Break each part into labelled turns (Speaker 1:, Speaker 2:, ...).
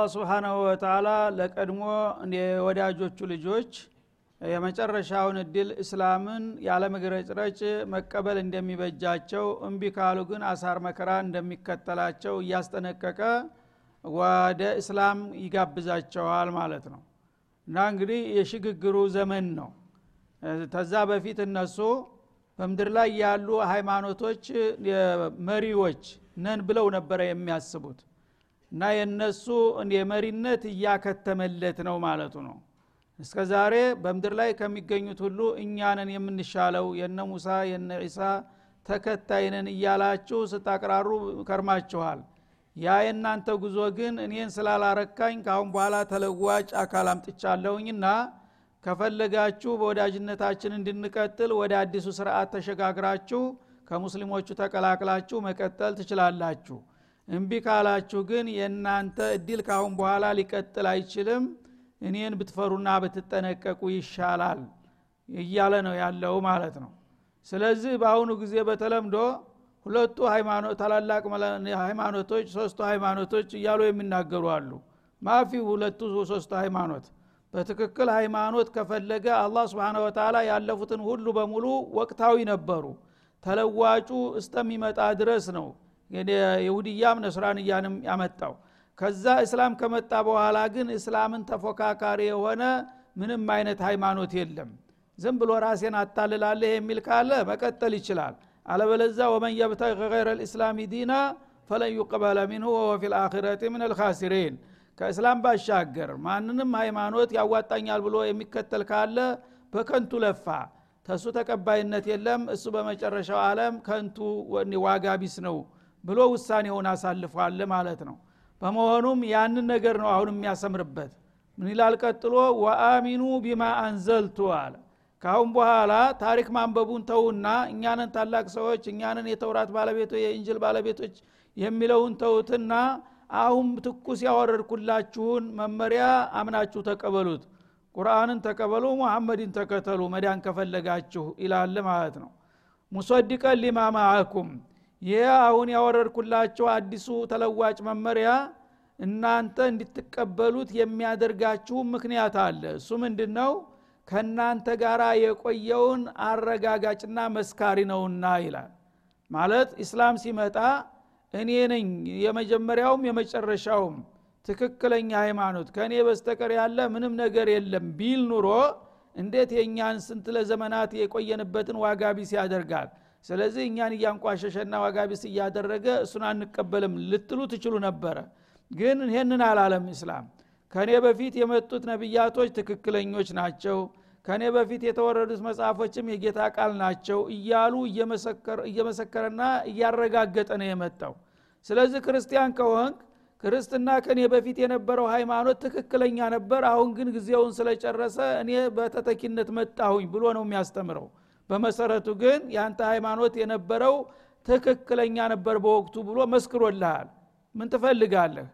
Speaker 1: አላህ ስብሓናሁ ወተላ ለቀድሞ የወዳጆቹ ልጆች የመጨረሻውን እድል እስላምን ያለመግረጭረጭ መቀበል እንደሚበጃቸው እምቢ ካሉ ግን አሳር መከራ እንደሚከተላቸው እያስጠነቀቀ ወደ እስላም ይጋብዛቸዋል ማለት ነው። እና እንግዲህ የሽግግሩ ዘመን ነው። ተዛ በፊት እነሱ በምድር ላይ ያሉ ሃይማኖቶች መሪዎች ነን ብለው ነበረ የሚያስቡት እና የነሱ የመሪነት እያከተመለት ነው ማለቱ ነው። እስከ ዛሬ በምድር ላይ ከሚገኙት ሁሉ እኛንን የምንሻለው። የነ ሙሳ የነ ዒሳ ተከታይነን እያላችሁ ስታቅራሩ ከርማችኋል። ያ የእናንተ ጉዞ ግን እኔን ስላላረካኝ ካሁን በኋላ ተለዋጭ አካል አምጥቻለሁኝና ከፈለጋችሁ በወዳጅነታችን እንድንቀጥል ወደ አዲሱ ስርዓት ተሸጋግራችሁ ከሙስሊሞቹ ተቀላቅላችሁ መቀጠል ትችላላችሁ እምቢ ካላችሁ ግን የእናንተ እድል ካሁን በኋላ ሊቀጥል አይችልም። እኔን ብትፈሩና ብትጠነቀቁ ይሻላል እያለ ነው ያለው ማለት ነው። ስለዚህ በአሁኑ ጊዜ በተለምዶ ሁለቱ ታላላቅ ሃይማኖቶች ሶስቱ ሃይማኖቶች እያሉ የሚናገሩ አሉ። ማፊ ሁለቱ ሶስቱ ሃይማኖት። በትክክል ሃይማኖት ከፈለገ አላህ ስብን ወተላ ያለፉትን ሁሉ በሙሉ ወቅታዊ ነበሩ። ተለዋጩ እስተሚመጣ ድረስ ነው የሁድያም ነስራንያንም ያመጣው። ከዛ እስላም ከመጣ በኋላ ግን እስላምን ተፎካካሪ የሆነ ምንም አይነት ሃይማኖት የለም። ዝም ብሎ ራሴን አታልላለህ የሚል ካለ መቀጠል ይችላል። አለበለዛ ወመን የብተግ ገይረ ልእስላሚ ዲና ፈለን ዩቅበለ ሚንሁ ወሆ ፊ ልአኪረት ምን አልካሲሪን ከእስላም ባሻገር ማንንም ሃይማኖት ያዋጣኛል ብሎ የሚከተል ካለ በከንቱ ለፋ። ተሱ ተቀባይነት የለም። እሱ በመጨረሻው ዓለም ከንቱ ዋጋ ቢስ ነው ብሎ ውሳኔውን አሳልፏል ማለት ነው። በመሆኑም ያንን ነገር ነው አሁን የሚያሰምርበት። ምን ይላል ቀጥሎ? ወአሚኑ ቢማ አንዘልቱ አለ። ካሁን በኋላ ታሪክ ማንበቡን ተውና እኛንን ታላቅ ሰዎች እኛንን የተውራት ባለቤቶች የእንጅል ባለቤቶች የሚለውን ተውትና አሁን ትኩስ ያወረድኩላችሁን መመሪያ አምናችሁ ተቀበሉት። ቁርአንን ተቀበሉ ሙሐመድን ተከተሉ መዳን ከፈለጋችሁ ይላል ማለት ነው። ሙሰድቀን ሊማ ማአኩም ይህ አሁን ያወረድኩላችሁ አዲሱ ተለዋጭ መመሪያ እናንተ እንድትቀበሉት የሚያደርጋችሁ ምክንያት አለ። እሱ ምንድን ነው ከእናንተ ጋር የቆየውን አረጋጋጭና መስካሪ ነውና ይላል። ማለት ኢስላም ሲመጣ እኔ ነኝ የመጀመሪያውም የመጨረሻውም ትክክለኛ ሃይማኖት ከእኔ በስተቀር ያለ ምንም ነገር የለም ቢል ኑሮ እንዴት የእኛን ስንት ለዘመናት የቆየንበትን ዋጋ ቢስ ያደርጋል ስለዚህ እኛን እያንቋሸሸና ዋጋ ቢስ እያደረገ እሱን አንቀበልም ልትሉ ትችሉ ነበረ። ግን ይህንን አላለም እስላም ከእኔ በፊት የመጡት ነቢያቶች ትክክለኞች ናቸው። ከእኔ በፊት የተወረዱት መጽሐፎችም የጌታ ቃል ናቸው እያሉ እየመሰከረና እያረጋገጠ ነው የመጣው። ስለዚህ ክርስቲያን ከሆንክ ክርስትና ከኔ በፊት የነበረው ሃይማኖት ትክክለኛ ነበር። አሁን ግን ጊዜውን ስለጨረሰ እኔ በተተኪነት መጣሁኝ ብሎ ነው የሚያስተምረው በመሰረቱ ግን ያንተ ሃይማኖት የነበረው ትክክለኛ ነበር በወቅቱ ብሎ መስክሮልሃል። ምን ትፈልጋለህ?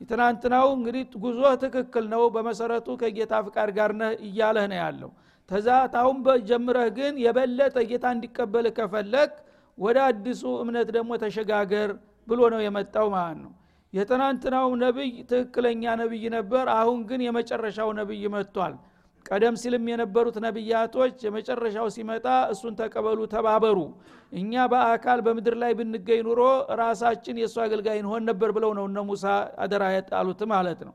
Speaker 1: ትናንትናው እንግዲህ ጉዞ ትክክል ነው በመሰረቱ ከጌታ ፍቃድ ጋር ነህ እያለህ ነው ያለው። ተዛ ታሁን ጀምረህ ግን የበለጠ ጌታ እንዲቀበል ከፈለግ ወደ አዲሱ እምነት ደግሞ ተሸጋገር ብሎ ነው የመጣው ማለት ነው። የትናንትናው ነቢይ ትክክለኛ ነቢይ ነበር አሁን ግን የመጨረሻው ነቢይ መጥቷል ቀደም ሲልም የነበሩት ነቢያቶች የመጨረሻው ሲመጣ እሱን ተቀበሉ ተባበሩ። እኛ በአካል በምድር ላይ ብንገኝ ኑሮ ራሳችን የእሱ አገልጋይ እንሆን ነበር ብለው ነው እነ ሙሳ አደራ የጣሉት ማለት ነው።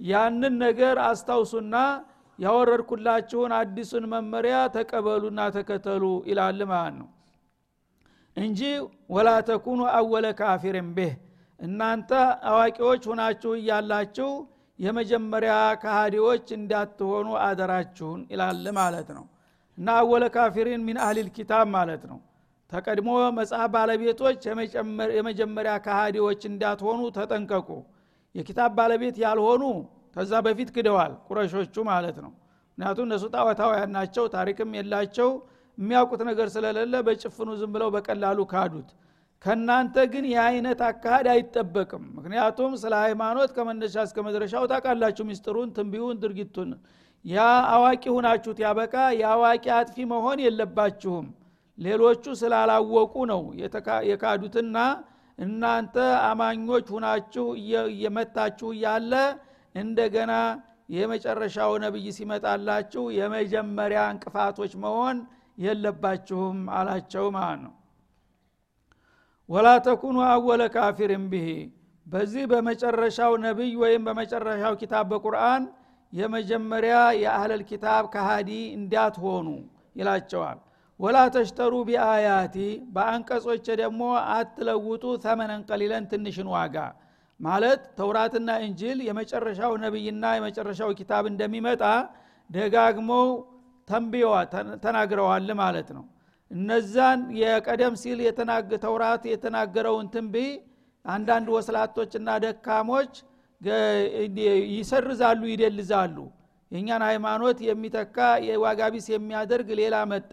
Speaker 1: ያንን ነገር አስታውሱና ያወረድኩላችሁን አዲሱን መመሪያ ተቀበሉና ተከተሉ ይላል ማለት ነው። እንጂ ወላ ተኩኑ አወለ ካፊርን ቤህ እናንተ አዋቂዎች ሁናችሁ እያላችሁ የመጀመሪያ ካሃዲዎች እንዳትሆኑ አደራችሁን ይላል ማለት ነው። እና አወለ ካፊሪን ሚን አህሊል ኪታብ ማለት ነው። ተቀድሞ መጽሐፍ ባለቤቶች የመጀመሪያ ካሃዲዎች እንዳትሆኑ ተጠንቀቁ። የኪታብ ባለቤት ያልሆኑ ከዛ በፊት ክደዋል ቁረሾቹ ማለት ነው። ምክንያቱም እነሱ ጣዖታውያን ናቸው ታሪክም የላቸው። የሚያውቁት ነገር ስለሌለ በጭፍኑ ዝም ብለው በቀላሉ ካዱት ከእናንተ ግን የአይነት አካሃድ አይጠበቅም። ምክንያቱም ስለ ሃይማኖት ከመነሻ እስከ መድረሻው ታውቃላችሁ ሚስጥሩን ትንቢውን ድርጊቱን። ያ አዋቂ ሁናችሁት ያበቃ የአዋቂ አጥፊ መሆን የለባችሁም። ሌሎቹ ስላላወቁ ነው የካዱትና እናንተ አማኞች ሁናችሁ እየመታችሁ እያለ እንደገና የመጨረሻው ነብይ ሲመጣላችሁ የመጀመሪያ እንቅፋቶች መሆን የለባችሁም አላቸው ማለት ነው ወላ ተኩኑ አወለ ካፊርን ብሂ። በዚህ በመጨረሻው ነቢይ ወይም በመጨረሻው ኪታብ በቁርአን የመጀመሪያ የአህለል ኪታብ ከሃዲ እንዳትሆኑ ይላቸዋል። ወላ ተሽተሩ ቢአያቲ በአንቀጾች ደግሞ አትለውጡ ተመነን ቀሊለን ትንሽን ዋጋ። ማለት ተውራትና እንጅል የመጨረሻው ነቢይና የመጨረሻው ኪታብ እንደሚመጣ ደጋግመው ተንብየዋ ተናግረዋል ማለት ነው እነዛን የቀደም ሲል ተውራት የተናገረውን ትንቢይ አንዳንድ ወስላቶችና ደካሞች ይሰርዛሉ ይደልዛሉ። የእኛን ሃይማኖት የሚተካ የዋጋቢስ የሚያደርግ ሌላ መጣ።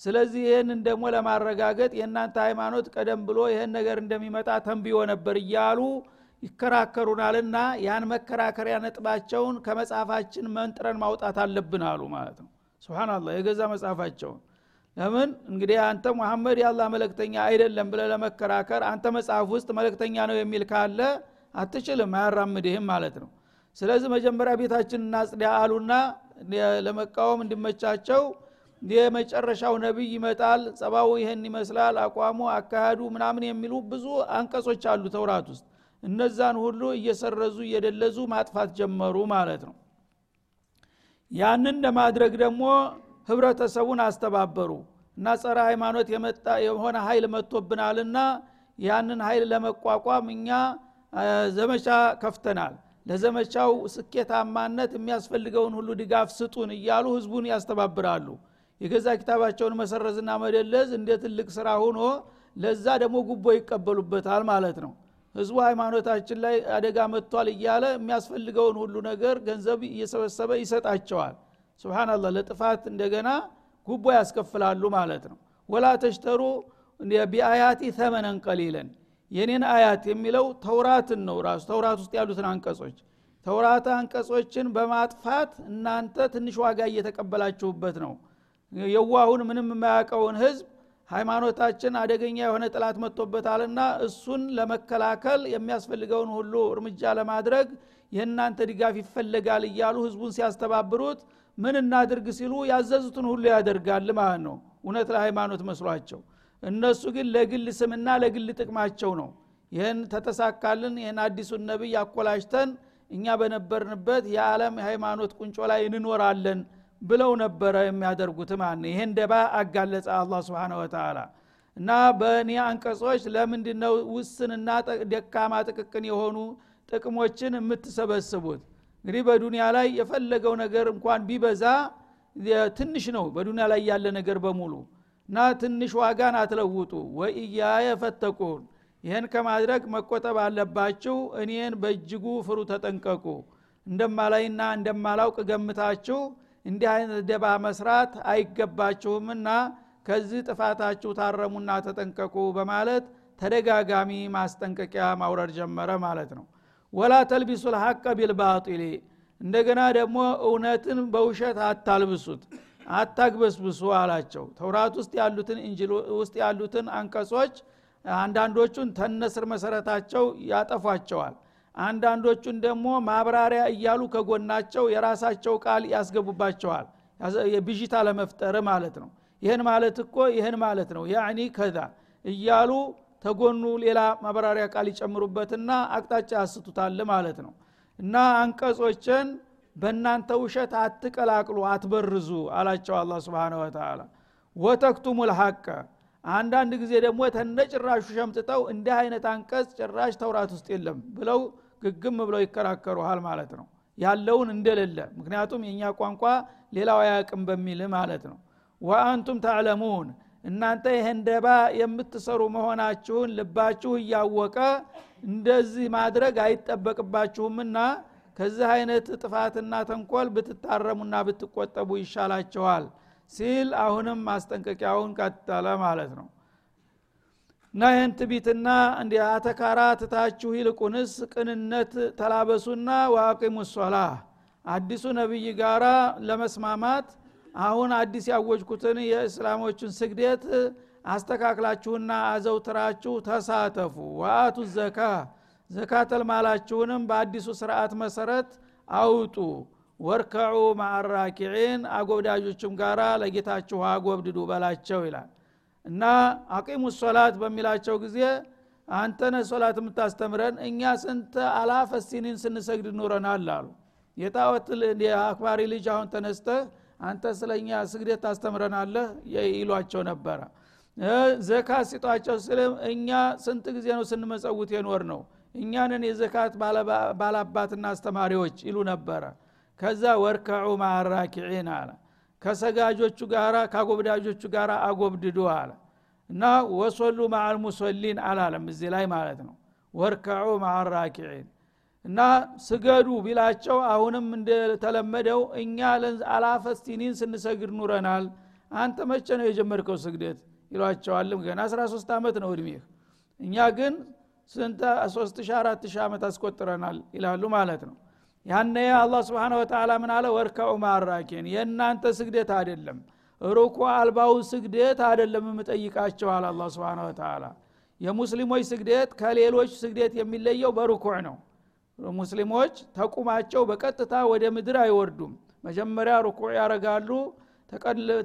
Speaker 1: ስለዚህ ይህንን ደግሞ ለማረጋገጥ የእናንተ ሃይማኖት ቀደም ብሎ ይህን ነገር እንደሚመጣ ተንብዮ ነበር እያሉ ይከራከሩናልና ያን መከራከሪያ ነጥባቸውን ከመጽሐፋችን መንጥረን ማውጣት አለብን አሉ ማለት ነው። ስብናላህ የገዛ መጽሐፋቸውን ለምን እንግዲህ አንተ ሙሐመድ የአላ መለክተኛ አይደለም ብለ ለመከራከር አንተ መጽሐፍ ውስጥ መለክተኛ ነው የሚል ካለ አትችልም አያራምድህም ማለት ነው። ስለዚህ መጀመሪያ ቤታችን እናጽዳ አሉና ለመቃወም እንዲመቻቸው የመጨረሻው ነቢይ ይመጣል። ጸባው ይህን ይመስላል አቋሙ አካሄዱ ምናምን የሚሉ ብዙ አንቀጾች አሉ ተውራት ውስጥ። እነዛን ሁሉ እየሰረዙ እየደለዙ ማጥፋት ጀመሩ ማለት ነው። ያንን ለማድረግ ደግሞ ህብረተሰቡን አስተባበሩ እና ጸረ ሃይማኖት የመጣ የሆነ ኃይል መጥቶብናልና ያንን ኃይል ለመቋቋም እኛ ዘመቻ ከፍተናል። ለዘመቻው ስኬታማነት የሚያስፈልገውን ሁሉ ድጋፍ ስጡን እያሉ ህዝቡን ያስተባብራሉ። የገዛ ኪታባቸውን መሰረዝና መደለዝ እንደ ትልቅ ስራ ሆኖ ለዛ ደግሞ ጉቦ ይቀበሉበታል ማለት ነው። ህዝቡ ሃይማኖታችን ላይ አደጋ መጥቷል እያለ የሚያስፈልገውን ሁሉ ነገር ገንዘብ እየሰበሰበ ይሰጣቸዋል ስብናላህ ለጥፋት እንደገና ጉቦ ያስከፍላሉ ማለት ነው። ወላ ተሽተሩ ቢአያቲ ተመነን ቀሊለን። የኔን አያት የሚለው ተውራትን ነው ራሱ። ተውራት ውስጥ ያሉትን አንቀጾች። ተውራት አንቀጾችን በማጥፋት እናንተ ትንሽ ዋጋ እየተቀበላችሁበት ነው። የዋሁን ምንም የማያውቀውን ህዝብ ሃይማኖታችን አደገኛ የሆነ ጥላት መጥቶበታልና እሱን ለመከላከል የሚያስፈልገውን ሁሉ እርምጃ ለማድረግ የእናንተ ድጋፍ ይፈለጋል እያሉ ህዝቡን ሲያስተባብሩት ምን እናድርግ ሲሉ ያዘዙትን ሁሉ ያደርጋል ማለት ነው። እውነት ለሃይማኖት መስሏቸው። እነሱ ግን ለግል ስምና ለግል ጥቅማቸው ነው። ይህን ተተሳካልን ይህን አዲሱን ነቢይ አኮላሽተን እኛ በነበርንበት የዓለም ሃይማኖት ቁንጮ ላይ እንኖራለን ብለው ነበረ የሚያደርጉት ማለት ነው። ይሄን ደባ አጋለጸ አላ ስብን ወተላ እና በእኔ አንቀጾች ለምንድነው ውስንና ደካማ ጥቅቅን የሆኑ ጥቅሞችን የምትሰበስቡት እንግዲህ በዱንያ ላይ የፈለገው ነገር እንኳን ቢበዛ ትንሽ ነው። በዱንያ ላይ ያለ ነገር በሙሉ እና ትንሽ ዋጋን አትለውጡ። ወኢያየ ፈተቁን። ይህን ከማድረግ መቆጠብ አለባችሁ። እኔን በእጅጉ ፍሩ ተጠንቀቁ። እንደማላይና እንደማላውቅ ገምታችሁ እንዲህ አይነት ደባ መስራት አይገባችሁምና ከዚህ ጥፋታችሁ ታረሙና ተጠንቀቁ በማለት ተደጋጋሚ ማስጠንቀቂያ ማውረድ ጀመረ ማለት ነው ወላ ተልቢሱ ልሐቀ ቢልባጢሊ። እንደገና ደግሞ እውነትን በውሸት አታልብሱት አታግበስብሱ አላቸው። ተውራት ውስጥ ያሉትን እንጅል ውስጥ ያሉትን አንቀጾች አንዳንዶቹን ተነስር መሰረታቸው ያጠፏቸዋል። አንዳንዶቹን ደግሞ ማብራሪያ እያሉ ከጎናቸው የራሳቸው ቃል ያስገቡባቸዋል። የብዥታ ለመፍጠር ማለት ነው። ይህን ማለት እኮ ይህን ማለት ነው። ያኒ ከዛ እያሉ ተጎኑ ሌላ ማብራሪያ ቃል ይጨምሩበትና አቅጣጫ ያስቱታል ማለት ነው። እና አንቀጾችን በእናንተ ውሸት አትቀላቅሉ አትበርዙ አላቸው አላ ስብን ወተላ ወተክቱሙ ልሐቀ አንዳንድ ጊዜ ደግሞ ተነጭራሹ ሸምጥጠው እንዲህ አይነት አንቀጽ ጭራሽ ተውራት ውስጥ የለም ብለው ግግም ብለው ይከራከሩሃል ማለት ነው። ያለውን እንደሌለ ምክንያቱም የእኛ ቋንቋ ሌላው አያቅም በሚል ማለት ነው። ወአንቱም ታዕለሙን እናንተ ይህን ደባ የምትሰሩ መሆናችሁን ልባችሁ እያወቀ እንደዚህ ማድረግ አይጠበቅባችሁምና ከዚህ አይነት ጥፋትና ተንኮል ብትታረሙና ብትቆጠቡ ይሻላቸዋል ሲል አሁንም ማስጠንቀቂያውን ቀጠለ ማለት ነው። እና ይህን ትቢትና እንዲ አተካራ ትታችሁ ይልቁንስ ቅንነት ተላበሱና ዋቂሙ ሶላ አዲሱ ነቢይ ጋራ ለመስማማት አሁን አዲስ ያወጅኩትን የእስላሞችን ስግደት አስተካክላችሁና አዘውትራችሁ ተሳተፉ። ወአቱ ዘካ ዘካተል ማላችሁንም በአዲሱ ስርዓት መሰረት አውጡ። ወርከዑ ማአራኪዒን አጎብዳጆችም ጋራ ለጌታችሁ አጎብድዱ በላቸው ይላል። እና አቂሙ ሶላት በሚላቸው ጊዜ አንተነ ሶላት የምታስተምረን እኛ ስንት አላፈ ሲኒን ስንሰግድ ኑረናል አሉ። የጣዖት አክባሪ ልጅ አሁን ተነስተህ አንተ ስለ እኛ ስግደት ታስተምረናለህ ይሏቸው ነበረ። ዘካ ሲጧቸው ስልም እኛ ስንት ጊዜ ነው ስንመጸውት የኖር ነው እኛንን የዘካት ባላባትና አስተማሪዎች ይሉ ነበረ። ከዛ ወርከዑ ማአራኪዒን አለ። ከሰጋጆቹ ጋራ ከአጎብዳጆቹ ጋር አጎብድዱ አለ። እና ወሶሉ ማአል ሙሶሊን አላለም እዚህ ላይ ማለት ነው። ወርከዑ ማአራኪዒን እና ስገዱ ቢላቸው አሁንም እንደተለመደው እኛ አላፈስቲኒን ስንሰግድ ኑረናል። አንተ መቼ ነው የጀመርከው ስግደት? ይሏቸዋልም ገና 13 ዓመት ነው እድሜህ። እኛ ግን ስንት 34 ዓመት አስቆጥረናል ይላሉ ማለት ነው። ያነ አላ ስብን ወተላ ምን አለ? ወርከዑ ማራኪን የእናንተ ስግደት አይደለም። ሩኩ አልባው ስግደት አይደለም የምጠይቃቸው አለ አላ ስብን ወተላ የሙስሊሞች ስግደት ከሌሎች ስግደት የሚለየው በሩኩዕ ነው ሙስሊሞች ተቁማቸው በቀጥታ ወደ ምድር አይወርዱም። መጀመሪያ ሩኩዕ ያረጋሉ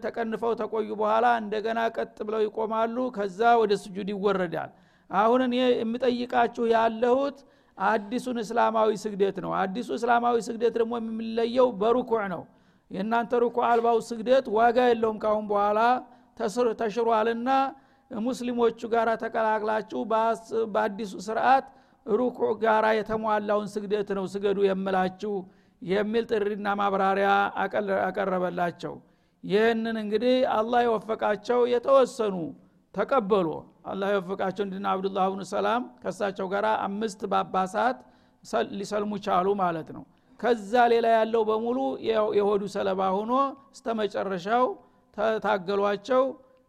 Speaker 1: ተቀንፈው ተቆዩ በኋላ እንደገና ቀጥ ብለው ይቆማሉ ከዛ ወደ ስጁድ ይወረዳል። አሁን እኔ የምጠይቃችሁ ያለሁት አዲሱን እስላማዊ ስግደት ነው። አዲሱ እስላማዊ ስግደት ደግሞ የሚለየው በሩኩዕ ነው። የእናንተ ሩኩዕ አልባው ስግደት ዋጋ የለውም ካሁን በኋላ ተሽሯልና ሙስሊሞቹ ጋር ተቀላቅላችሁ በአዲሱ ስርዓት ሩኩዕ ጋራ የተሟላውን ስግደት ነው ስገዱ የምላችሁ የሚል ጥሪና ማብራሪያ አቀረበላቸው። ይህንን እንግዲህ አላህ የወፈቃቸው የተወሰኑ ተቀበሉ። አላህ የወፈቃቸው እንድና አብዱላህ ብኑ ሰላም ከሳቸው ጋር አምስት ባባሳት ሊሰልሙ ቻሉ ማለት ነው። ከዛ ሌላ ያለው በሙሉ የሆዱ ሰለባ ሆኖ እስተ መጨረሻው ታገሏቸው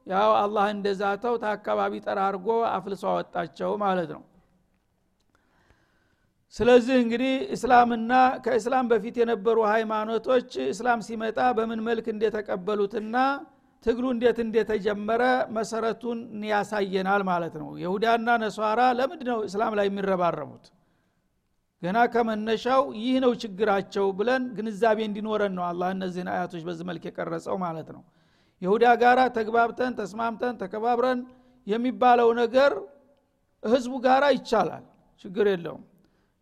Speaker 1: ያው አላህ እንደዛተው ታአካባቢ ጠራርጎ አፍልሶ አወጣቸው ማለት ነው ስለዚህ እንግዲህ እስላምና ከእስላም በፊት የነበሩ ሃይማኖቶች እስላም ሲመጣ በምን መልክ እንደተቀበሉትና ትግሉ እንዴት እንደተጀመረ መሰረቱን ያሳየናል ማለት ነው። የሁዳና ነሷራ ለምንድ ነው እስላም ላይ የሚረባረቡት? ገና ከመነሻው ይህ ነው ችግራቸው ብለን ግንዛቤ እንዲኖረን ነው አላህ እነዚህን አያቶች በዚህ መልክ የቀረጸው ማለት ነው። ይሁዳ ጋራ ተግባብተን ተስማምተን ተከባብረን የሚባለው ነገር ህዝቡ ጋራ ይቻላል። ችግር የለውም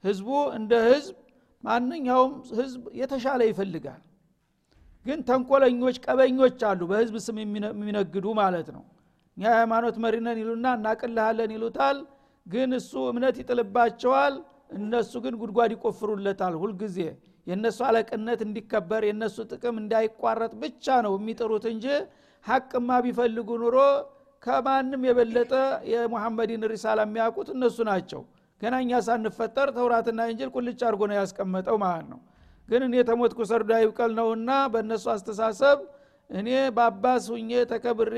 Speaker 1: ህዝቡ እንደ ህዝብ ማንኛውም ህዝብ የተሻለ ይፈልጋል። ግን ተንኮለኞች ቀበኞች አሉ በህዝብ ስም የሚነግዱ ማለት ነው። እኛ ሃይማኖት መሪነን ይሉና እናቅልሃለን ይሉታል። ግን እሱ እምነት ይጥልባቸዋል። እነሱ ግን ጉድጓድ ይቆፍሩለታል ሁልጊዜ። የእነሱ አለቅነት እንዲከበር የእነሱ ጥቅም እንዳይቋረጥ ብቻ ነው የሚጥሩት እንጂ ሀቅማ ቢፈልጉ ኑሮ ከማንም የበለጠ የሙሐመድን ሪሳላ የሚያውቁት እነሱ ናቸው ገና እኛ ሳንፈጠር ተውራትና እንጅል ቁልጭ አድርጎ ነው ያስቀመጠው ማለት ነው። ግን እኔ ተሞትኩ ሰርዶ አይብቀል ነውና በእነሱ አስተሳሰብ እኔ በአባስ ሁኜ ተከብሬ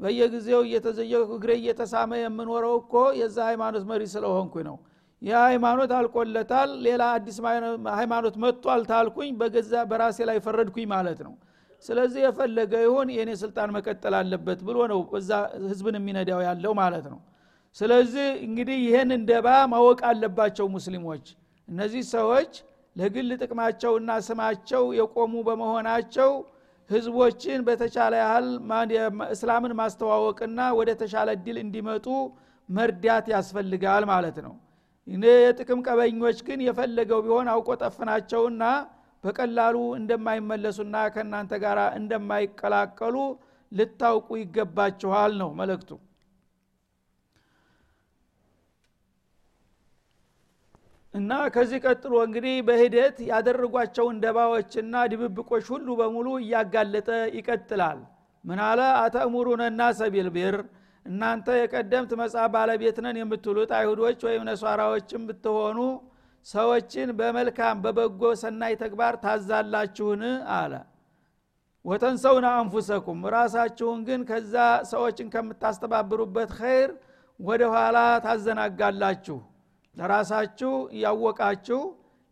Speaker 1: በየጊዜው እየተዘየው እግሬ እየተሳመ የምኖረው እኮ የዛ ሃይማኖት መሪ ስለሆንኩ ነው። ይህ ሃይማኖት አልቆለታል ሌላ አዲስ ሃይማኖት መጥቷል ታልኩኝ በገዛ በራሴ ላይ ፈረድኩኝ ማለት ነው። ስለዚህ የፈለገ ይሁን የእኔ ስልጣን መቀጠል አለበት ብሎ ነው በዛ ህዝብን የሚነዳው ያለው ማለት ነው ስለዚህ እንግዲህ ይህን እንደባ ማወቅ አለባቸው ሙስሊሞች። እነዚህ ሰዎች ለግል ጥቅማቸውና ስማቸው የቆሙ በመሆናቸው ህዝቦችን በተቻለ ያህል እስላምን ማስተዋወቅና ወደ ተሻለ እድል እንዲመጡ መርዳት ያስፈልጋል ማለት ነው። የጥቅም ቀበኞች ግን የፈለገው ቢሆን አውቆ ጠፍናቸውና በቀላሉ እንደማይመለሱና ከእናንተ ጋር እንደማይቀላቀሉ ልታውቁ ይገባችኋል ነው መልእክቱ እና ከዚህ ቀጥሎ እንግዲህ በሂደት ያደረጓቸውን ደባዎችና ድብብቆች ሁሉ በሙሉ እያጋለጠ ይቀጥላል። ምን አለ? አተእሙሩነ ናሰ ቢልቢር እናንተ የቀደምት መጽሐፍ ባለቤት የምትሉት አይሁዶች ወይም ነሷራዎችም ብትሆኑ ሰዎችን በመልካም በበጎ ሰናይ ተግባር ታዛላችሁን? አለ። ወተንሰውነ አንፉሰኩም ራሳችሁን ግን ከዛ ሰዎችን ከምታስተባብሩበት ኸይር ወደ ኋላ ታዘናጋላችሁ ለራሳችሁ እያወቃችሁ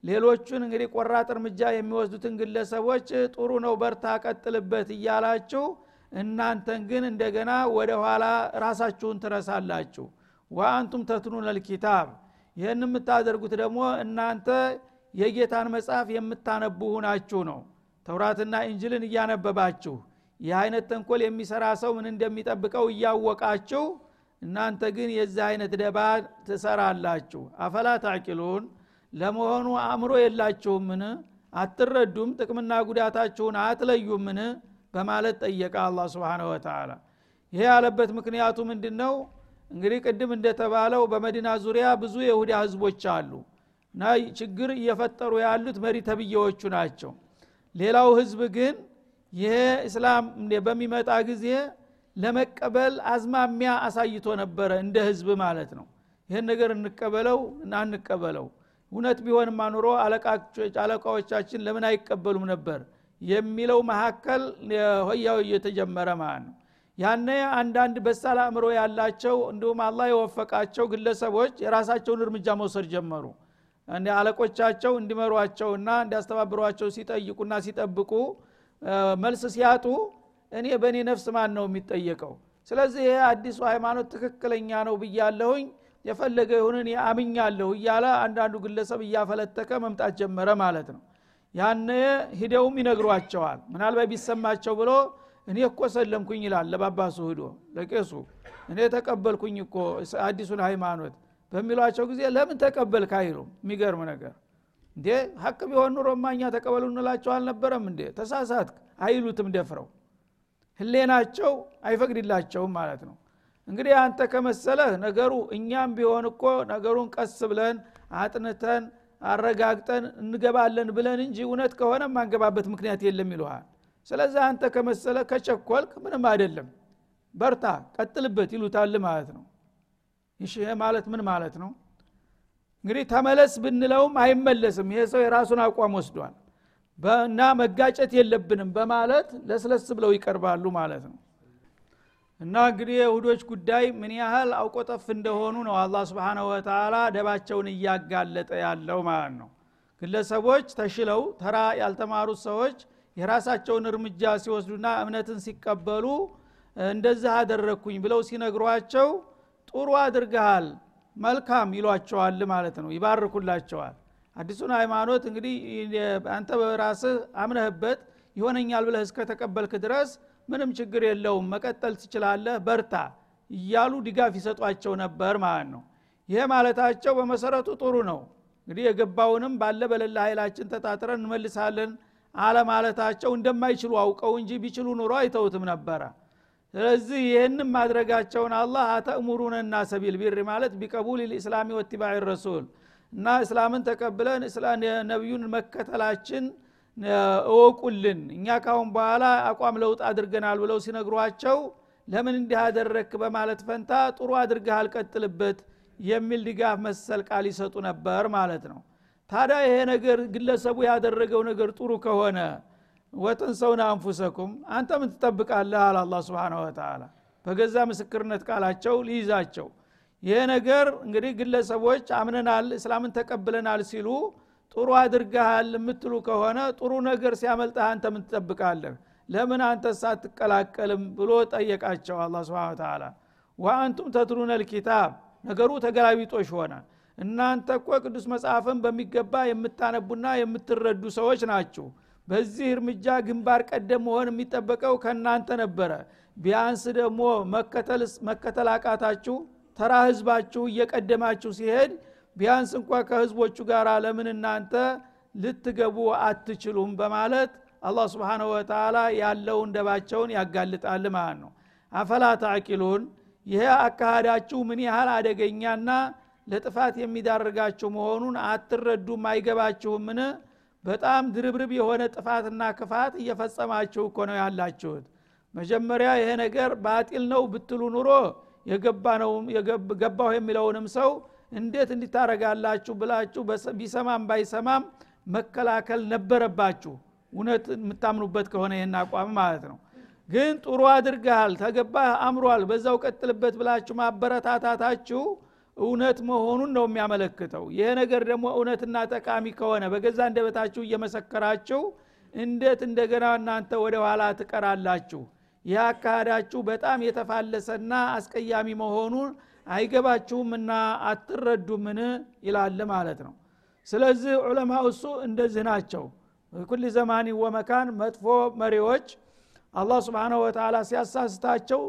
Speaker 1: ሌሎቹን እንግዲህ ቆራጥ እርምጃ የሚወስዱትን ግለሰቦች ጥሩ ነው በርታ ቀጥልበት እያላችሁ እናንተን ግን እንደገና ወደ ኋላ ራሳችሁን ትረሳላችሁ። ወአንቱም ተትኑን ልኪታብ። ይህን የምታደርጉት ደግሞ እናንተ የጌታን መጽሐፍ የምታነቡ ሁናችሁ ነው። ተውራትና እንጅልን እያነበባችሁ ይህ አይነት ተንኮል የሚሰራ ሰው ምን እንደሚጠብቀው እያወቃችሁ እናንተ ግን የዚህ አይነት ደባ ትሰራላችሁ። አፈላ ታቂሉን? ለመሆኑ አእምሮ የላችሁምን? አትረዱም? ጥቅምና ጉዳታችሁን አትለዩምን? በማለት ጠየቀ አላ ስብን ወተላ ይሄ ያለበት ምክንያቱ ምንድን ነው እንግዲህ ቅድም እንደተባለው በመዲና ዙሪያ ብዙ የሁዳ ህዝቦች አሉ። እና ችግር እየፈጠሩ ያሉት መሪ ተብዬዎቹ ናቸው። ሌላው ህዝብ ግን ይሄ እስላም በሚመጣ ጊዜ ለመቀበል አዝማሚያ አሳይቶ ነበረ እንደ ህዝብ ማለት ነው። ይህን ነገር እንቀበለው እና እንቀበለው እውነት ቢሆንማ ኑሮ አለቃዎቻችን ለምን አይቀበሉም ነበር? የሚለው መካከል ሆያው እየተጀመረ ማለት ነው። ያነ አንዳንድ በሳል አእምሮ ያላቸው እንዲሁም አላህ የወፈቃቸው ግለሰቦች የራሳቸውን እርምጃ መውሰድ ጀመሩ። አለቆቻቸው እንዲመሯቸውና እንዲያስተባብሯቸው ሲጠይቁና ሲጠብቁ መልስ ሲያጡ እኔ በእኔ ነፍስ ማን ነው የሚጠየቀው? ስለዚህ ይሄ አዲሱ ሃይማኖት ትክክለኛ ነው ብያለሁኝ። የፈለገ ይሁንን አምኛለሁ እያለ አንዳንዱ ግለሰብ እያፈለተከ መምጣት ጀመረ ማለት ነው። ያነ ሂደውም ይነግሯቸዋል። ምናልባት ቢሰማቸው ብሎ እኔ እኮ ሰለምኩኝ ይላል ለባባሱ ሂዶ ለቄሱ። እኔ ተቀበልኩኝ እኮ አዲሱን ሃይማኖት በሚሏቸው ጊዜ ለምን ተቀበልክ አይሉም? የሚገርም ነገር። እንዴ ሀቅ ቢሆን ኑሮ እኛ ተቀበሉ እንላቸው አልነበረም እንዴ? ተሳሳት አይሉትም ደፍረው ህሌናቸው አይፈቅድላቸውም ማለት ነው። እንግዲህ አንተ ከመሰለህ ነገሩ እኛም ቢሆን እኮ ነገሩን ቀስ ብለን አጥንተን አረጋግጠን እንገባለን ብለን እንጂ እውነት ከሆነ ማንገባበት ምክንያት የለም ይልሃል ስለዚህ አንተ ከመሰለ ከቸኮልክ ምንም አይደለም። በርታ ቀጥልበት ይሉታል ማለት ነው። ይህ ማለት ምን ማለት ነው? እንግዲህ ተመለስ ብንለውም አይመለስም። ይሄ ሰው የራሱን አቋም ወስዷል እና መጋጨት የለብንም በማለት ለስለስ ብለው ይቀርባሉ ማለት ነው። እና እንግዲህ የሁዶች ጉዳይ ምን ያህል አውቆጠፍ እንደሆኑ ነው አላ ስብንሁ ወተላ ደባቸውን እያጋለጠ ያለው ማለት ነው። ግለሰቦች ተሽለው ተራ ያልተማሩት ሰዎች የራሳቸውን እርምጃ ሲወስዱና እምነትን ሲቀበሉ እንደዚህ አደረግኩኝ ብለው ሲነግሯቸው ጥሩ አድርገሃል መልካም ይሏቸዋል ማለት ነው ይባርኩላቸዋል አዲሱን ሃይማኖት እንግዲህ አንተ በራስህ አምነህበት ይሆነኛል ብለህ እስከተቀበልክ ድረስ ምንም ችግር የለውም መቀጠል ትችላለህ በርታ እያሉ ድጋፍ ይሰጧቸው ነበር ማለት ነው። ይሄ ማለታቸው በመሰረቱ ጥሩ ነው። እንግዲህ የገባውንም ባለ በሌላ ኃይላችን ተጣጥረን እንመልሳለን አለማለታቸው እንደማይችሉ አውቀው እንጂ ቢችሉ ኑሮ አይተውትም ነበረ። ስለዚህ ይህንም ማድረጋቸውን አላህ አተእሙሩነ ናሰ ቢልቢር ማለት ቢቀቡል ልእስላሚ ወቲባዕ ረሱል እና እስላምን ተቀብለን ነቢዩን መከተላችን እወቁልን። እኛ ካሁን በኋላ አቋም ለውጥ አድርገናል ብለው ሲነግሯቸው ለምን እንዲህ አደረክ በማለት ፈንታ ጥሩ አድርገህ አልቀጥልበት የሚል ድጋፍ መሰል ቃል ይሰጡ ነበር ማለት ነው። ታዲያ ይሄ ነገር ግለሰቡ ያደረገው ነገር ጥሩ ከሆነ ወተንሰውና አንፉሰኩም አንተ ምን ትጠብቃለህ አለ አላ ስብን ወተላ በገዛ ምስክርነት ቃላቸው ሊይዛቸው ይሄ ነገር እንግዲህ ግለሰቦች አምነናል እስላምን ተቀብለናል ሲሉ ጥሩ አድርገሃል የምትሉ ከሆነ ጥሩ ነገር ሲያመልጠህ አንተ ምን ለምን አንተ ሳትቀላቀልም ብሎ ጠየቃቸው አላ ስብን ተላ ወአንቱም ተትሉነ ልኪታብ ነገሩ ተገላቢጦሽ ሆነ እናንተ እኮ ቅዱስ መጽሐፍን በሚገባ የምታነቡና የምትረዱ ሰዎች ናችሁ። በዚህ እርምጃ ግንባር ቀደም መሆን የሚጠበቀው ከእናንተ ነበረ። ቢያንስ ደግሞ መከተል አቃታችሁ ተራ ህዝባችሁ እየቀደማችሁ ሲሄድ ቢያንስ እንኳ ከህዝቦቹ ጋር ለምን እናንተ ልትገቡ አትችሉም? በማለት አላህ ስብንሁ ወተላ ያለውን ደባቸውን ያጋልጣል ማለት ነው። አፈላ ታቂሉን ይሄ አካሃዳችሁ ምን ያህል አደገኛና ለጥፋት የሚዳርጋችሁ መሆኑን አትረዱም? አይገባችሁምን? በጣም ድርብርብ የሆነ ጥፋትና ክፋት እየፈጸማችሁ እኮ ነው ያላችሁት። መጀመሪያ ይሄ ነገር ባጢል ነው ብትሉ ኑሮ ገባሁ የሚለውንም ሰው እንዴት እንዲታረጋላችሁ ብላችሁ ቢሰማም ባይሰማም መከላከል ነበረባችሁ። እውነት የምታምኑበት ከሆነ ይህን አቋም ማለት ነው። ግን ጥሩ አድርገሃል ተገባህ አምሯል በዛው ቀጥልበት ብላችሁ ማበረታታታችሁ እውነት መሆኑን ነው የሚያመለክተው። ይሄ ነገር ደግሞ እውነትና ጠቃሚ ከሆነ በገዛ እንደበታችሁ እየመሰከራችሁ እንዴት እንደገና እናንተ ወደ ኋላ ትቀራላችሁ ይህ አካሃዳችሁ በጣም የተፋለሰና አስቀያሚ መሆኑን አይገባችሁምና አትረዱምን? ይላል ማለት ነው። ስለዚህ ዑለማ እሱ እንደዚህ ናቸው። ኩል ዘማኒ ወመካን መጥፎ መሪዎች አላህ ስብንሁ ወተላ ሲያሳስታቸው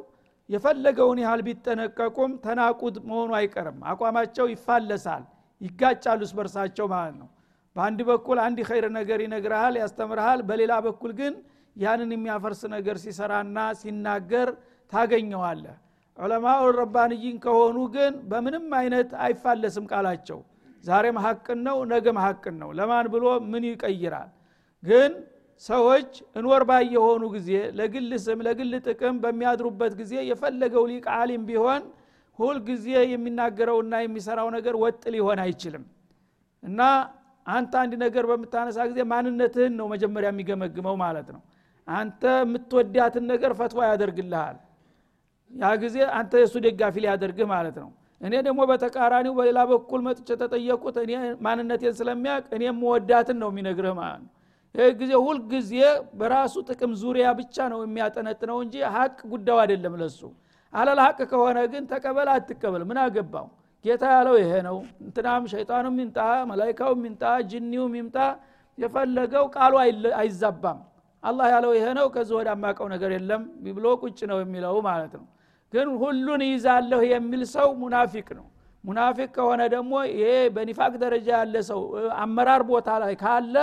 Speaker 1: የፈለገውን ያህል ቢጠነቀቁም ተናቁት መሆኑ አይቀርም። አቋማቸው ይፋለሳል ይጋጫሉ እርስበርሳቸው ማለት ነው። በአንድ በኩል አንድ خير ነገር ይነግርሃል ያስተምርሃል በሌላ በኩል ግን ያንን የሚያፈርስ ነገር ሲሰራና ሲናገር ታገኘዋለህ علماء ربانيين ከሆኑ ግን በምንም አይነት አይፋለስም ቃላቸው። ዛሬም ሀቅን ነው ነገም ሀቅን ነው። ለማን ብሎ ምን ይቀይራል? ግን ሰዎች እንወር ባይ የሆኑ ጊዜ ለግል ስም ለግል ጥቅም በሚያድሩበት ጊዜ የፈለገው ሊቅ عالم ቢሆን ሁል ጊዜ የሚናገረውና የሚሰራው ነገር ወጥ ሊሆን አይችልም። እና አንተ አንድ ነገር በምታነሳ ጊዜ ማንነትህን ነው መጀመሪያ የሚገመግመው ማለት ነው አንተ የምትወዳትን ነገር ፈትዋ ያደርግልሃል። ያ ጊዜ አንተ የእሱ ደጋፊ ሊያደርግህ ማለት ነው። እኔ ደግሞ በተቃራኒው በሌላ በኩል መጥቼ ተጠየቁት እኔ ማንነቴን ስለሚያውቅ እኔ መወዳትን ነው የሚነግርህ ማለት ነው። ይህ ጊዜ ሁልጊዜ በራሱ ጥቅም ዙሪያ ብቻ ነው የሚያጠነጥነው እንጂ ሀቅ ጉዳዩ አይደለም ለሱ። አለል ከሆነ ግን ተቀበል አትቀበል ምን አገባው? ጌታ ያለው ይሄ ነው። እንትናም ሸይጣኑም ይምጣ መላይካውም ይምጣ ጅኒውም ይምጣ የፈለገው ቃሉ አይዛባም አላህ ያለው ይሄ ነው ከዚህ ወደ አማቀው ነገር የለም ብሎ ቁጭ ነው የሚለው ማለት ነው። ግን ሁሉን ይዛለሁ የሚል ሰው ሙናፊቅ ነው። ሙናፊቅ ከሆነ ደግሞ ይሄ በኒፋቅ ደረጃ ያለ ሰው አመራር ቦታ ላይ ካለ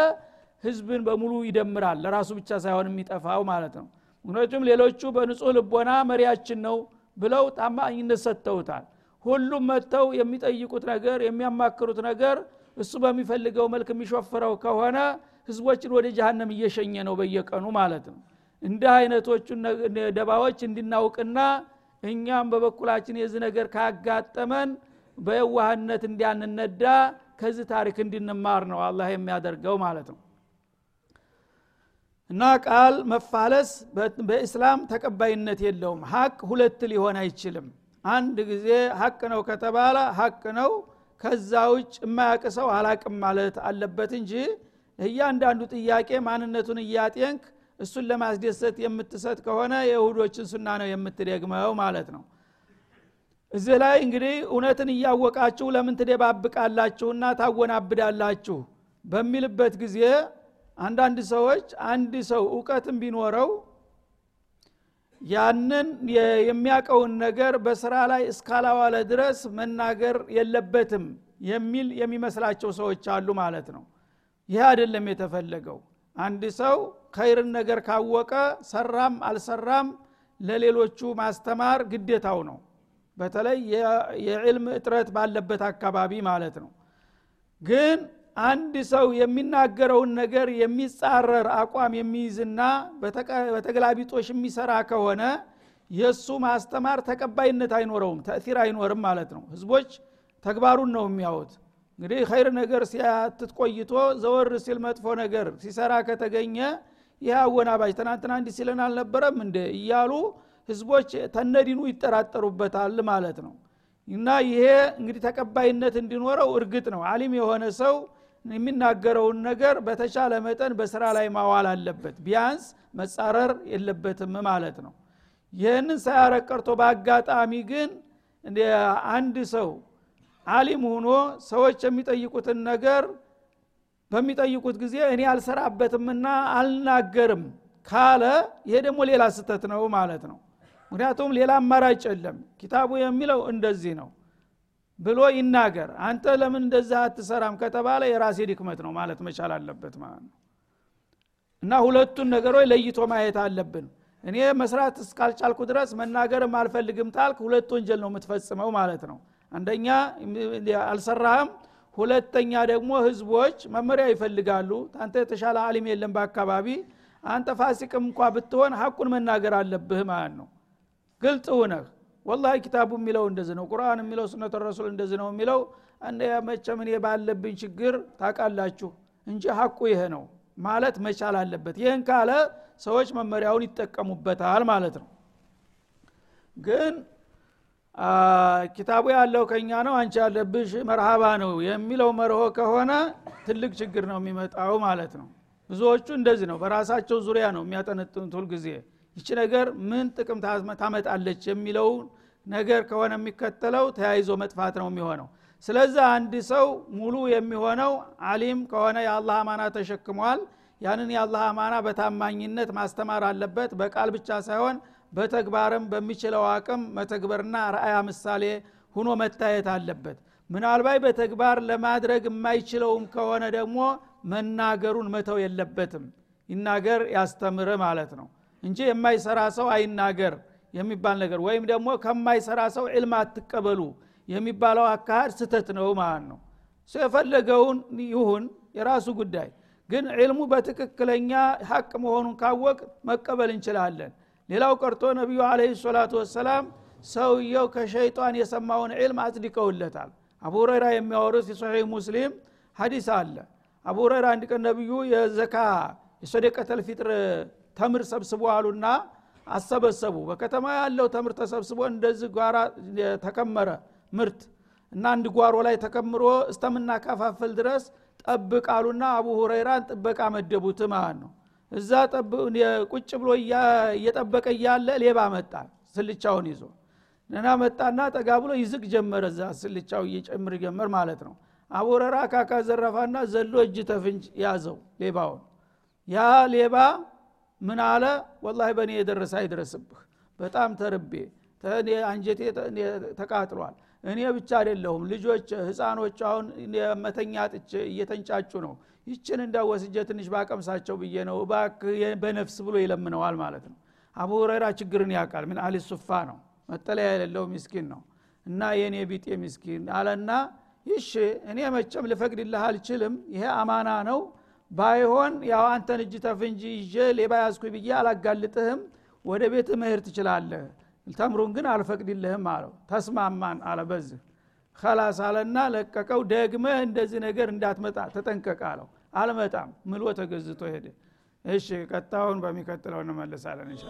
Speaker 1: ህዝብን በሙሉ ይደምራል ለራሱ ብቻ ሳይሆን የሚጠፋው ማለት ነው። ምክንያቱም ሌሎቹ በንጹህ ልቦና መሪያችን ነው ብለው ታማኝነት ሰጥተውታል። ሁሉም መጥተው የሚጠይቁት ነገር የሚያማክሩት ነገር እሱ በሚፈልገው መልክ የሚሾፍረው ከሆነ ህዝቦችን ወደ ጀሃነም እየሸኘ ነው በየቀኑ ማለት ነው። እንዲህ አይነቶቹ ደባዎች እንድናውቅና እኛም በበኩላችን የዚህ ነገር ካጋጠመን በየዋህነት እንዲያንነዳ ከዚህ ታሪክ እንድንማር ነው አላህ የሚያደርገው ማለት ነው። እና ቃል መፋለስ በእስላም ተቀባይነት የለውም። ሀቅ ሁለት ሊሆን አይችልም። አንድ ጊዜ ሀቅ ነው ከተባለ ሀቅ ነው ከዛ ውጭ የማያቅ ሰው አላቅም ማለት አለበት እንጂ እያንዳንዱ ጥያቄ ማንነቱን እያጤንክ እሱን ለማስደሰት የምትሰጥ ከሆነ የይሁዶችን ሱና ነው የምትደግመው ማለት ነው። እዚህ ላይ እንግዲህ እውነትን እያወቃችሁ ለምን ትደባብቃላችሁና ታወናብዳላችሁ በሚልበት ጊዜ አንዳንድ ሰዎች አንድ ሰው እውቀትም ቢኖረው ያንን የሚያቀውን ነገር በስራ ላይ እስካላዋለ ድረስ መናገር የለበትም የሚል የሚመስላቸው ሰዎች አሉ ማለት ነው ይህ አይደለም የተፈለገው። አንድ ሰው ኸይርን ነገር ካወቀ ሰራም አልሰራም ለሌሎቹ ማስተማር ግዴታው ነው። በተለይ የዕልም እጥረት ባለበት አካባቢ ማለት ነው። ግን አንድ ሰው የሚናገረውን ነገር የሚጻረር አቋም የሚይዝና በተገላቢጦሽ የሚሰራ ከሆነ የእሱ ማስተማር ተቀባይነት አይኖረውም ተእሲር አይኖርም ማለት ነው። ህዝቦች ተግባሩን ነው የሚያዩት እንግዲህ ኸይር ነገር ሲያትት ቆይቶ ዘወር ሲል መጥፎ ነገር ሲሰራ ከተገኘ ይህ አወናባጅ ትናንትና እንዲህ ሲለን አልነበረም እንደ እያሉ ህዝቦች ተነዲኑ ይጠራጠሩበታል ማለት ነው። እና ይሄ እንግዲህ ተቀባይነት እንዲኖረው እርግጥ ነው። አሊም የሆነ ሰው የሚናገረውን ነገር በተቻለ መጠን በስራ ላይ ማዋል አለበት። ቢያንስ መጻረር የለበትም ማለት ነው። ይህንን ሳያረግ ቀርቶ በአጋጣሚ ግን አንድ ሰው አሊም ሆኖ ሰዎች የሚጠይቁትን ነገር በሚጠይቁት ጊዜ እኔ አልሰራበትምና አልናገርም ካለ ይሄ ደግሞ ሌላ ስተት ነው ማለት ነው። ምክንያቱም ሌላ አማራጭ የለም። ኪታቡ የሚለው እንደዚህ ነው ብሎ ይናገር። አንተ ለምን እንደዛ አትሰራም ከተባለ የራሴ ድክመት ነው ማለት መቻል አለበት ማለት ነው። እና ሁለቱን ነገሮች ለይቶ ማየት አለብን። እኔ መስራት እስካልቻልኩ ድረስ መናገርም አልፈልግም ታልክ ሁለት ወንጀል ነው የምትፈጽመው ማለት ነው አንደኛ አልሰራህም። ሁለተኛ ደግሞ ህዝቦች መመሪያ ይፈልጋሉ። አንተ የተሻለ አሊም የለም በአካባቢ። አንተ ፋሲቅም እንኳ ብትሆን ሀቁን መናገር አለብህ ማለት ነው። ግልጥ ሁነህ ወላሂ ኪታቡ የሚለው እንደዚህ ነው። ቁርአን የሚለው ስነተ ረሱል እንደዚህ ነው የሚለው። መቸም እኔ ባለብኝ ችግር ታቃላችሁ እንጂ ሀቁ ይሄ ነው ማለት መቻል አለበት። ይህን ካለ ሰዎች መመሪያውን ይጠቀሙበታል ማለት ነው። ግን ኪታቡ ያለው ከኛ ነው አንቺ ያለብሽ መርሃባ ነው የሚለው መርሆ ከሆነ ትልቅ ችግር ነው የሚመጣው ማለት ነው። ብዙዎቹ እንደዚህ ነው በራሳቸው ዙሪያ ነው የሚያጠነጥኑት ሁልጊዜ። ይቺ ነገር ምን ጥቅም ታመጣለች የሚለው ነገር ከሆነ የሚከተለው ተያይዞ መጥፋት ነው የሚሆነው። ስለዚህ አንድ ሰው ሙሉ የሚሆነው አሊም ከሆነ የአላህ አማና ተሸክሟል። ያንን የአላህ አማና በታማኝነት ማስተማር አለበት። በቃል ብቻ ሳይሆን በተግባርም በሚችለው አቅም መተግበርና ረአያ ምሳሌ ሁኖ መታየት አለበት። ምናልባት በተግባር ለማድረግ የማይችለውም ከሆነ ደግሞ መናገሩን መተው የለበትም። ይናገር ያስተምር ማለት ነው። እንጂ የማይሰራ ሰው አይናገር የሚባል ነገር ወይም ደግሞ ከማይሰራ ሰው ዕልም አትቀበሉ የሚባለው አካሃድ ስተት ነው ማለት ነው። የፈለገውን ይሁን የራሱ ጉዳይ። ግን ዕልሙ በትክክለኛ ሀቅ መሆኑን ካወቅ መቀበል እንችላለን ሌላው ቀርቶ ነቢዩ አለ ሰላቱ ወሰላም ሰውየው ከሸይጣን የሰማውን ዕልም አጽድቀውለታል። አቡ ሁረይራ የሚያወሩት የሶሒህ ሙስሊም ሀዲስ አለ። አቡ ሁረይራ አንድ ቀን ነቢዩ የዘካ የሶደቀተል ፊጥር ተምር ሰብስቦ አሉና አሰበሰቡ። በከተማ ያለው ተምር ተሰብስቦ እንደዚህ ጓራ ተከመረ ምርት እና አንድ ጓሮ ላይ ተከምሮ እስተምናከፋፍል ድረስ ጠብቅ አሉና አቡ ሁረይራን ጥበቃ መደቡት ማለት ነው እዛ ቁጭ ብሎ እየጠበቀ እያለ ሌባ መጣ ስልቻውን ይዞ። እና መጣና ጠጋ ብሎ ይዝቅ ጀመረ እዛ ስልቻው እየጨምር ጀመር ማለት ነው። አቡ ሁረይራ ካካ ዘረፋና ዘሎ እጅ ተፍንጅ ያዘው ሌባውን። ያ ሌባ ምን አለ? ወላሂ በእኔ የደረሰ አይድረስብህ በጣም ተርቤ አንጀቴ ተቃጥሏል እኔ ብቻ አይደለሁም። ልጆች ህፃኖች አሁን መተኛ ጥቼ እየተንጫጩ ነው። ይችን እንዳወስጀ ትንሽ ባቀምሳቸው ብዬ ነው። እባክህ በነፍስ ብሎ ይለምነዋል ማለት ነው። አቡ ሁረይራ ችግርን ያውቃል። ምን አሊ ሱፋ ነው። መጠለያ የሌለው ሚስኪን ነው። እና የእኔ ቢጤ ሚስኪን አለና ይሽ እኔ መቸም ልፈቅድልህ አልችልም። ይሄ አማና ነው። ባይሆን ያው አንተን እጅ ተፍንጂ ይዤ ሌባ ያዝኩ ብዬ አላጋልጥህም። ወደ ቤት መሄድ ትችላለህ ተምሩን ግን አልፈቅድልህም አለው። ተስማማን አለ በዚህ። ከላስ አለና ለቀቀው። ደግመህ እንደዚህ ነገር እንዳትመጣ ተጠንቀቅ አለው። አልመጣም። ምሎ ተገዝቶ ሄደ። እሺ ቀጣውን በሚቀጥለው እንመለሳለን እንሻ